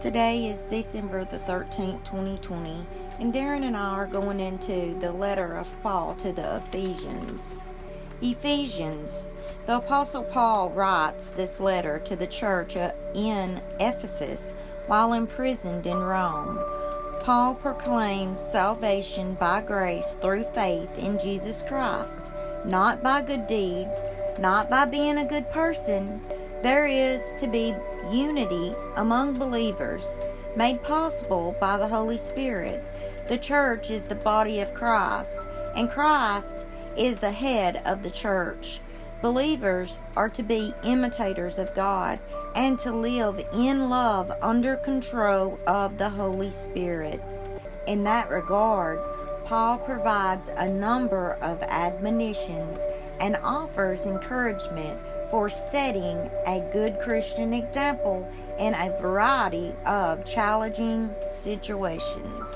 Today is December the 13th, 2020, and Darren and I are going into the letter of Paul to the Ephesians. Ephesians. The Apostle Paul writes this letter to the church uh, in Ephesus while imprisoned in Rome. Paul proclaimed salvation by grace through faith in Jesus Christ, not by good deeds, not by being a good person. There is to be unity among believers, made possible by the Holy Spirit. The church is the body of Christ, and Christ is the head of the church. Believers are to be imitators of God and to live in love under control of the Holy Spirit. In that regard, Paul provides a number of admonitions and offers encouragement for setting a good Christian example in a variety of challenging situations.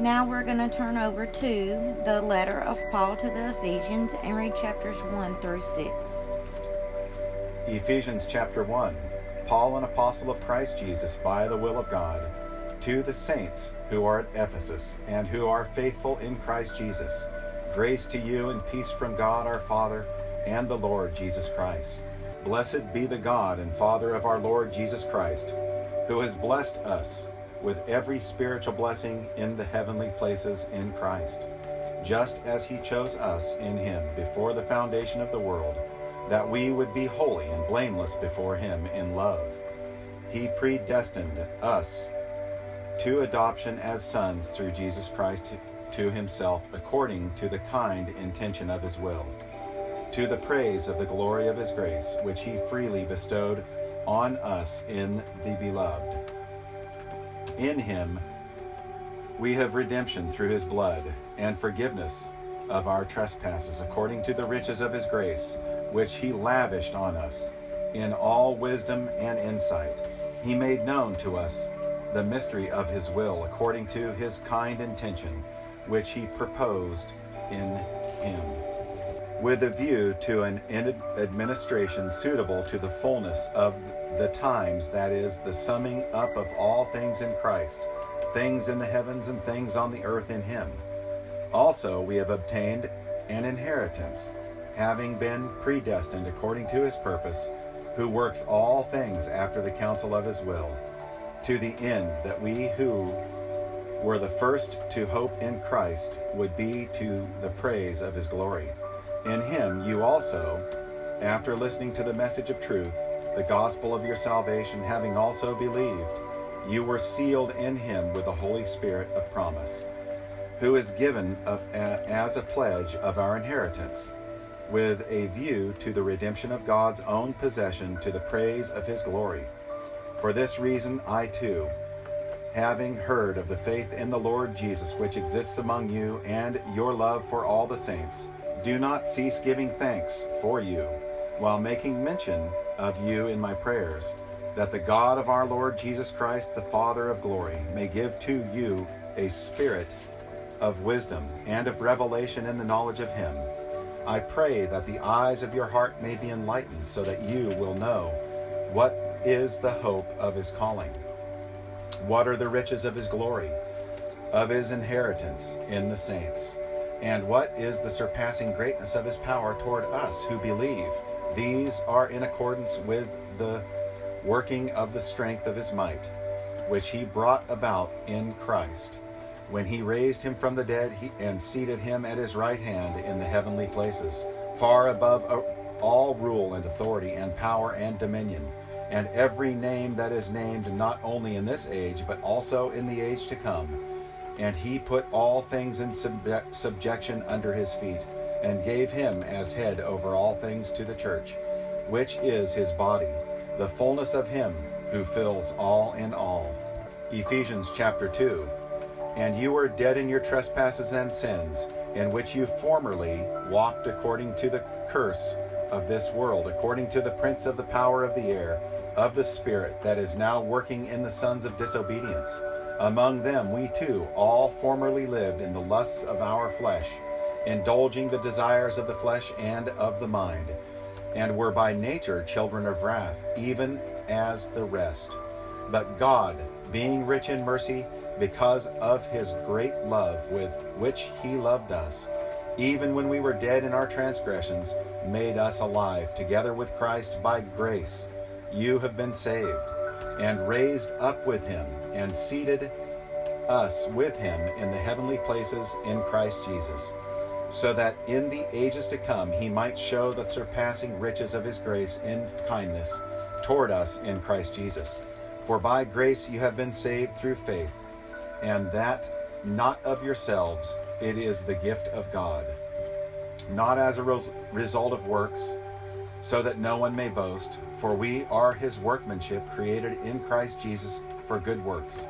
Now we're going to turn over to the letter of Paul to the Ephesians and read chapters 1 through 6. Ephesians chapter 1 Paul, an apostle of Christ Jesus, by the will of God, to the saints who are at Ephesus and who are faithful in Christ Jesus, grace to you and peace from God our Father and the Lord Jesus Christ. Blessed be the God and Father of our Lord Jesus Christ, who has blessed us with every spiritual blessing in the heavenly places in Christ, just as he chose us in him before the foundation of the world, that we would be holy and blameless before him in love. He predestined us to adoption as sons through Jesus Christ to himself according to the kind intention of his will to the praise of the glory of his grace, which he freely bestowed on us in the beloved. In him we have redemption through his blood and forgiveness of our trespasses according to the riches of his grace, which he lavished on us in all wisdom and insight. He made known to us the mystery of his will according to his kind intention, which he proposed in him with a view to an administration suitable to the fullness of the times, that is, the summing up of all things in Christ, things in the heavens and things on the earth in Him. Also, we have obtained an inheritance, having been predestined according to His purpose, who works all things after the counsel of His will, to the end that we who were the first to hope in Christ would be to the praise of His glory. In him you also, after listening to the message of truth, the gospel of your salvation, having also believed, you were sealed in him with the Holy Spirit of promise, who is given of, as a pledge of our inheritance, with a view to the redemption of God's own possession to the praise of his glory. For this reason, I too, having heard of the faith in the Lord Jesus which exists among you and your love for all the saints, do not cease giving thanks for you, while making mention of you in my prayers, that the God of our Lord Jesus Christ, the Father of glory, may give to you a spirit of wisdom and of revelation in the knowledge of him. I pray that the eyes of your heart may be enlightened, so that you will know what is the hope of his calling, what are the riches of his glory, of his inheritance in the saints and what is the surpassing greatness of his power toward us who believe? These are in accordance with the working of the strength of his might, which he brought about in Christ, when he raised him from the dead and seated him at his right hand in the heavenly places, far above uh, all rule and authority and power and dominion, and every name that is named not only in this age, but also in the age to come and he put all things in subje- subjection under his feet, and gave him as head over all things to the church, which is his body, the fullness of him who fills all in all. Ephesians chapter 2. And you were dead in your trespasses and sins, in which you formerly walked according to the curse of this world, according to the prince of the power of the air, of the spirit that is now working in the sons of disobedience among them we too all formerly lived in the lusts of our flesh, indulging the desires of the flesh and of the mind, and were by nature children of wrath, even as the rest. But God, being rich in mercy, because of his great love with which he loved us, even when we were dead in our transgressions, made us alive together with Christ by grace. You have been saved, and raised up with him, and seated us with him in the heavenly places in Christ Jesus, so that in the ages to come he might show the surpassing riches of his grace in kindness toward us in Christ Jesus. For by grace you have been saved through faith, and that not of yourselves, it is the gift of God, not as a result of works, so that no one may boast. For we are his workmanship, created in Christ Jesus for good works,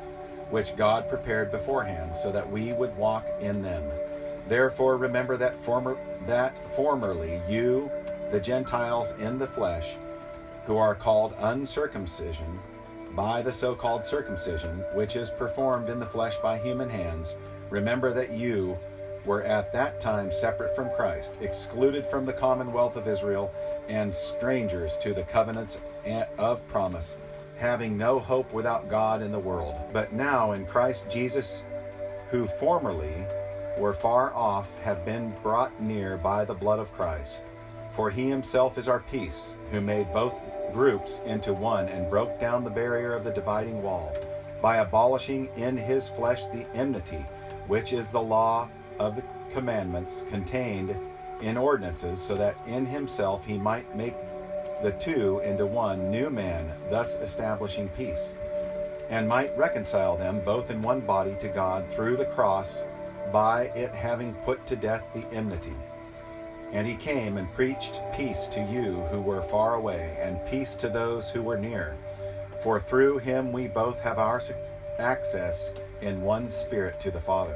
which God prepared beforehand, so that we would walk in them. Therefore, remember that former that formerly you, the Gentiles in the flesh, who are called uncircumcision by the so called circumcision, which is performed in the flesh by human hands, remember that you were at that time separate from Christ, excluded from the commonwealth of Israel, and strangers to the covenants of promise, having no hope without God in the world. But now in Christ Jesus, who formerly were far off, have been brought near by the blood of Christ. For he himself is our peace, who made both groups into one and broke down the barrier of the dividing wall by abolishing in his flesh the enmity, which is the law of commandments contained in ordinances, so that in himself he might make the two into one new man, thus establishing peace, and might reconcile them both in one body to God through the cross, by it having put to death the enmity. And he came and preached peace to you who were far away, and peace to those who were near. For through him we both have our access in one spirit to the Father.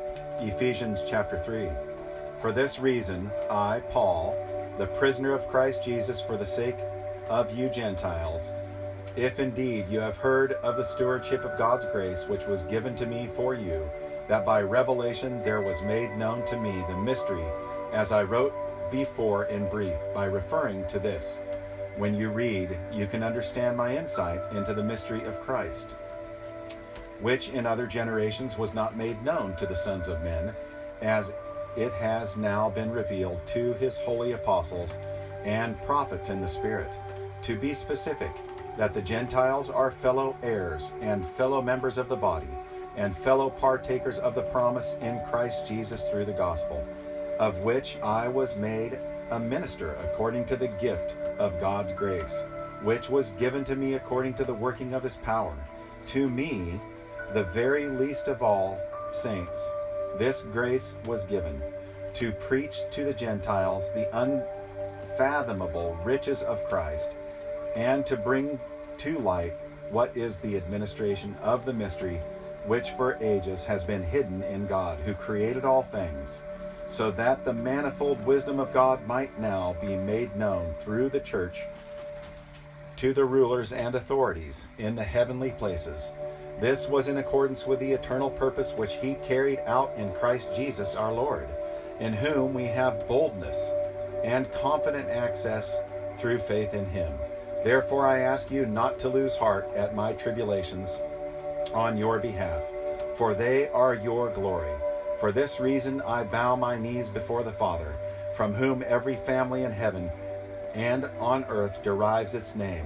Ephesians chapter 3. For this reason, I, Paul, the prisoner of Christ Jesus, for the sake of you Gentiles, if indeed you have heard of the stewardship of God's grace which was given to me for you, that by revelation there was made known to me the mystery as I wrote before in brief by referring to this. When you read, you can understand my insight into the mystery of Christ, which in other generations was not made known to the sons of men, as it has now been revealed to his holy apostles and prophets in the Spirit. To be specific, that the Gentiles are fellow heirs and fellow members of the body, and fellow partakers of the promise in Christ Jesus through the gospel of which I was made a minister according to the gift of God's grace, which was given to me according to the working of his power. To me, the very least of all saints, this grace was given to preach to the Gentiles the unfathomable riches of Christ, and to bring to light what is the administration of the mystery which for ages has been hidden in God, who created all things so that the manifold wisdom of God might now be made known through the church to the rulers and authorities in the heavenly places. This was in accordance with the eternal purpose which he carried out in Christ Jesus our Lord, in whom we have boldness and confident access through faith in him. Therefore, I ask you not to lose heart at my tribulations on your behalf, for they are your glory. For this reason I bow my knees before the Father, from whom every family in heaven and on earth derives its name,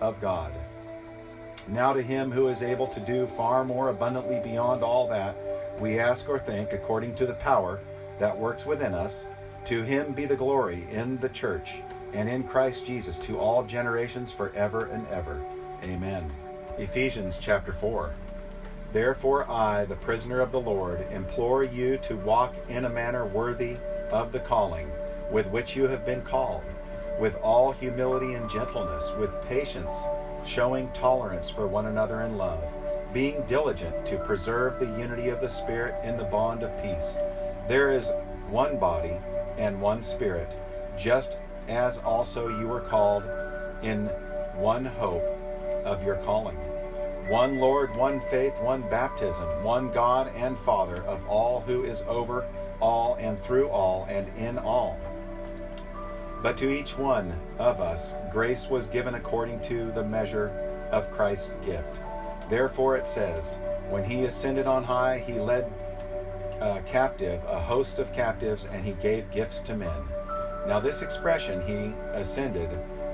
of God. Now to him who is able to do far more abundantly beyond all that we ask or think, according to the power that works within us, to him be the glory in the church and in Christ Jesus to all generations forever and ever. Amen. Ephesians chapter 4. Therefore, I, the prisoner of the Lord, implore you to walk in a manner worthy of the calling with which you have been called, with all humility and gentleness, with patience, showing tolerance for one another in love, being diligent to preserve the unity of the Spirit in the bond of peace. There is one body and one Spirit, just as also you were called in one hope of your calling. One Lord, one faith, one baptism, one God and Father of all who is over all and through all and in all. But to each one of us grace was given according to the measure of Christ's gift. Therefore it says, When he ascended on high, he led uh, captive a host of captives, and he gave gifts to men. Now, this expression, he ascended,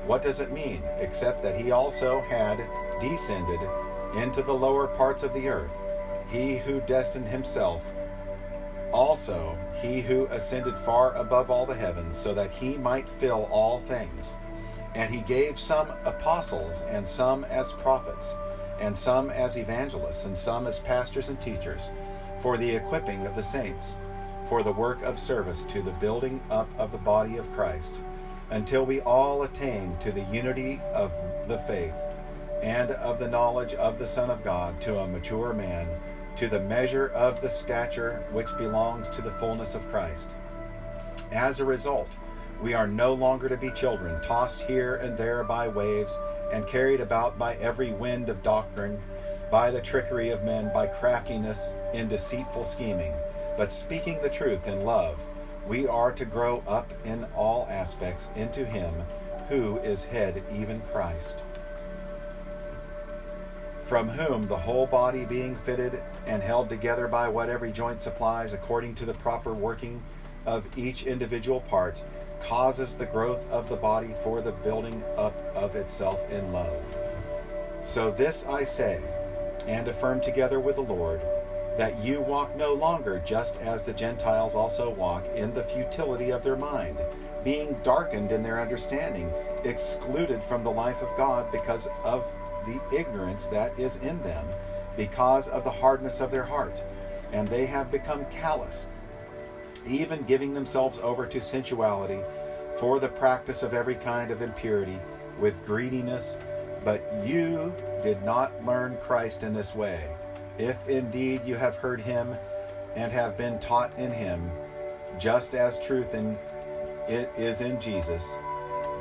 what does it mean? Except that he also had descended into the lower parts of the earth. He who destined himself, also he who ascended far above all the heavens, so that he might fill all things. And he gave some apostles, and some as prophets, and some as evangelists, and some as pastors and teachers, for the equipping of the saints, for the work of service to the building up of the body of Christ, until we all attain to the unity of the faith and of the knowledge of the Son of God, to a mature man, to the measure of the stature which belongs to the fullness of Christ. As a result, we are no longer to be children, tossed here and there by waves, and carried about by every wind of doctrine, by the trickery of men, by craftiness in deceitful scheming. But speaking the truth in love, we are to grow up in all aspects into Him who is head, even Christ, from whom the whole body being fitted and held together by what every joint supplies, according to the proper working of each individual part, causes the growth of the body for the building up of itself in love. So this I say, and affirm together with the Lord, that you walk no longer just as the Gentiles also walk in the futility of their mind, being darkened in their understanding, excluded from the life of God because of the ignorance that is in them, because of the hardness of their heart, and they have become callous even giving themselves over to sensuality for the practice of every kind of impurity with greediness. But you did not learn Christ in this way. If indeed you have heard him and have been taught in him, just as truth in it is in Jesus,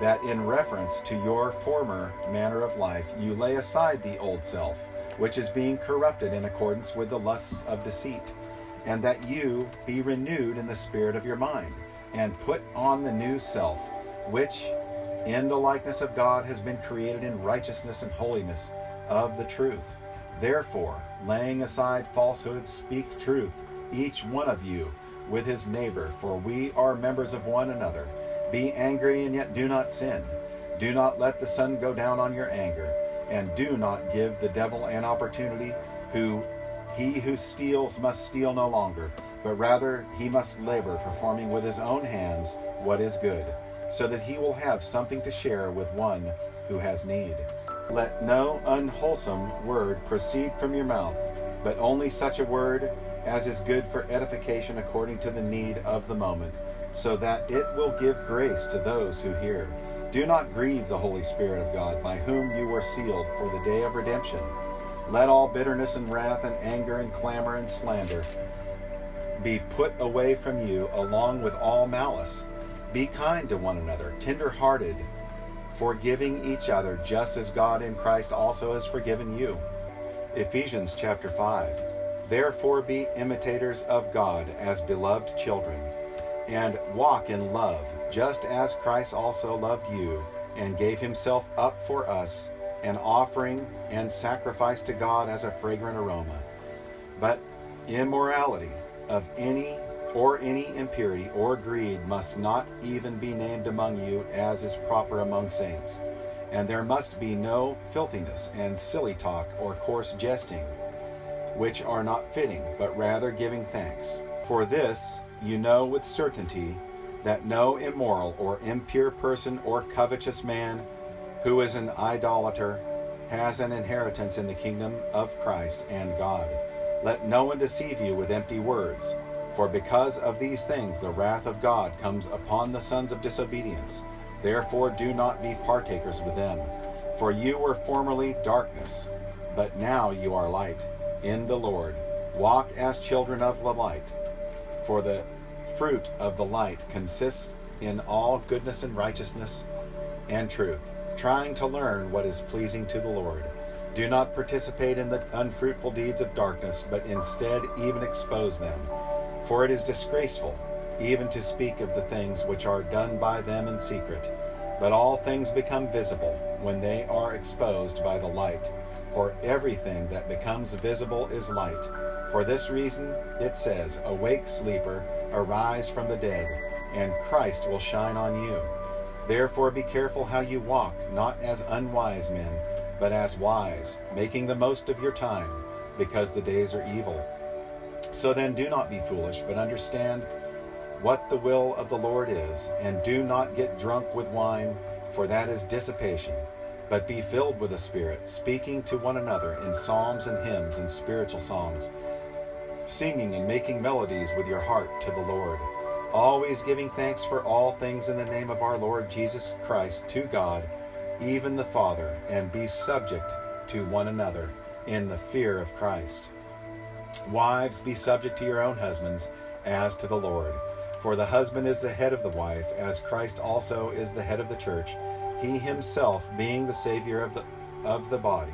that in reference to your former manner of life you lay aside the old self, which is being corrupted in accordance with the lusts of deceit and that you be renewed in the spirit of your mind, and put on the new self, which in the likeness of God has been created in righteousness and holiness of the truth. Therefore, laying aside falsehood, speak truth, each one of you with his neighbor, for we are members of one another. Be angry and yet do not sin. Do not let the sun go down on your anger, and do not give the devil an opportunity who he who steals must steal no longer, but rather he must labor, performing with his own hands what is good, so that he will have something to share with one who has need. Let no unwholesome word proceed from your mouth, but only such a word as is good for edification according to the need of the moment, so that it will give grace to those who hear. Do not grieve the Holy Spirit of God, by whom you were sealed for the day of redemption. Let all bitterness and wrath and anger and clamor and slander be put away from you, along with all malice. Be kind to one another, tender hearted, forgiving each other, just as God in Christ also has forgiven you. Ephesians chapter 5. Therefore be imitators of God as beloved children, and walk in love, just as Christ also loved you, and gave himself up for us an offering and sacrifice to God as a fragrant aroma. But immorality of any or any impurity or greed must not even be named among you as is proper among saints. And there must be no filthiness and silly talk or coarse jesting, which are not fitting, but rather giving thanks. For this you know with certainty that no immoral or impure person or covetous man who is an idolater has an inheritance in the kingdom of Christ and God. Let no one deceive you with empty words, for because of these things the wrath of God comes upon the sons of disobedience. Therefore do not be partakers with them. For you were formerly darkness, but now you are light in the Lord. Walk as children of the light. For the fruit of the light consists in all goodness and righteousness and truth, trying to learn what is pleasing to the Lord. Do not participate in the unfruitful deeds of darkness, but instead even expose them. For it is disgraceful even to speak of the things which are done by them in secret. But all things become visible when they are exposed by the light. For everything that becomes visible is light. For this reason it says, Awake, sleeper, arise from the dead, and Christ will shine on you. Therefore be careful how you walk, not as unwise men, but as wise, making the most of your time, because the days are evil. So then do not be foolish, but understand what the will of the Lord is, and do not get drunk with wine, for that is dissipation. But be filled with the Spirit, speaking to one another in psalms and hymns and spiritual songs, singing and making melodies with your heart to the Lord, always giving thanks for all things in the name of our Lord Jesus Christ to God, even the Father, and be subject to one another in the fear of Christ. Wives, be subject to your own husbands as to the Lord. For the husband is the head of the wife, as Christ also is the head of the church, he himself being the Savior of the, of the body.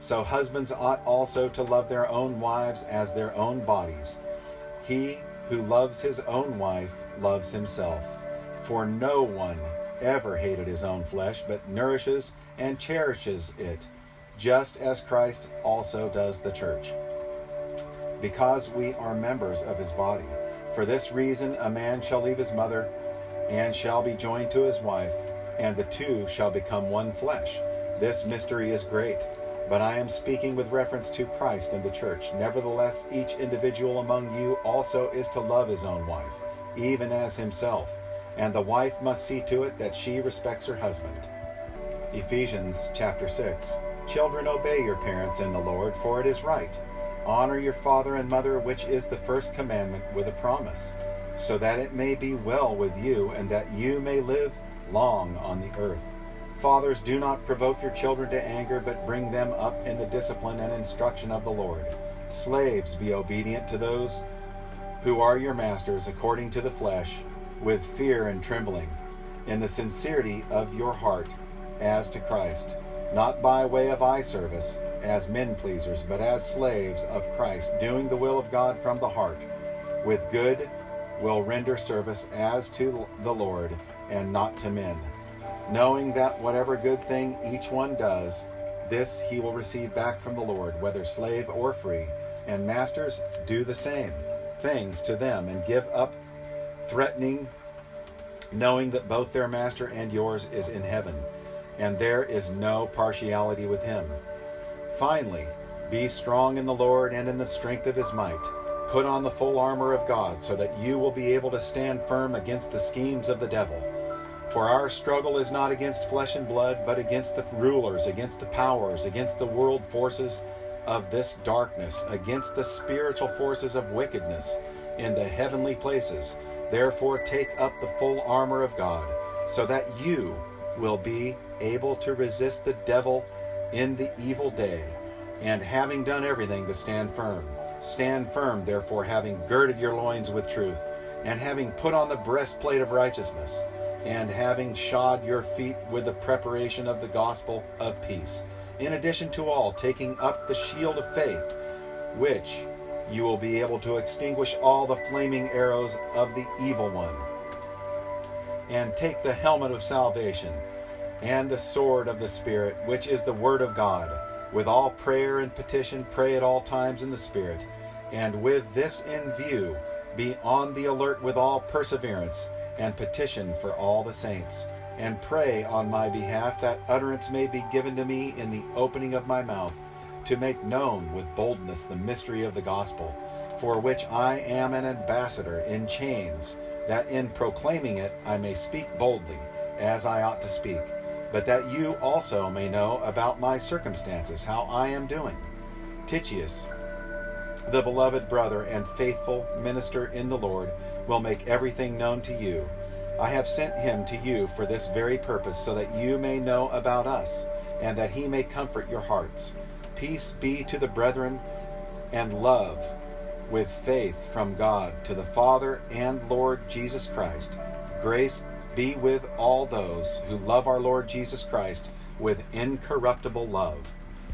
So husbands ought also to love their own wives as their own bodies. He who loves his own wife loves himself. For no one ever hated his own flesh, but nourishes and cherishes it, just as Christ also does the church because we are members of his body. For this reason, a man shall leave his mother and shall be joined to his wife, and the two shall become one flesh. This mystery is great, but I am speaking with reference to Christ and the church. Nevertheless, each individual among you also is to love his own wife, even as himself, and the wife must see to it that she respects her husband. Ephesians chapter 6. Children, obey your parents in the Lord, for it is right. Honor your father and mother, which is the first commandment with a promise, so that it may be well with you and that you may live long on the earth. Fathers, do not provoke your children to anger, but bring them up in the discipline and instruction of the Lord. Slaves, be obedient to those who are your masters according to the flesh, with fear and trembling, in the sincerity of your heart, as to Christ, not by way of eye service as men pleasers, but as slaves of Christ, doing the will of God from the heart, with good will render service as to the Lord and not to men, knowing that whatever good thing each one does, this he will receive back from the Lord, whether slave or free. And masters, do the same things to them and give up threatening, knowing that both their master and yours is in heaven, and there is no partiality with him. Finally, be strong in the Lord and in the strength of his might. Put on the full armor of God so that you will be able to stand firm against the schemes of the devil. For our struggle is not against flesh and blood, but against the rulers, against the powers, against the world forces of this darkness, against the spiritual forces of wickedness in the heavenly places. Therefore, take up the full armor of God, so that you will be able to resist the devil in the evil day, and having done everything to stand firm. Stand firm, therefore, having girded your loins with truth, and having put on the breastplate of righteousness, and having shod your feet with the preparation of the gospel of peace. In addition to all, taking up the shield of faith, which you will be able to extinguish all the flaming arrows of the evil one. And take the helmet of salvation and the sword of the Spirit, which is the Word of God. With all prayer and petition, pray at all times in the Spirit. And with this in view, be on the alert with all perseverance and petition for all the saints. And pray on my behalf that utterance may be given to me in the opening of my mouth to make known with boldness the mystery of the gospel, for which I am an ambassador in chains, that in proclaiming it I may speak boldly, as I ought to speak, but that you also may know about my circumstances, how I am doing. Tychicus, the beloved brother and faithful minister in the Lord, will make everything known to you. I have sent him to you for this very purpose, so that you may know about us, and that he may comfort your hearts. Peace be to the brethren, and love with faith from God to the Father and Lord Jesus Christ. Grace be with all those who love our Lord Jesus Christ with incorruptible love.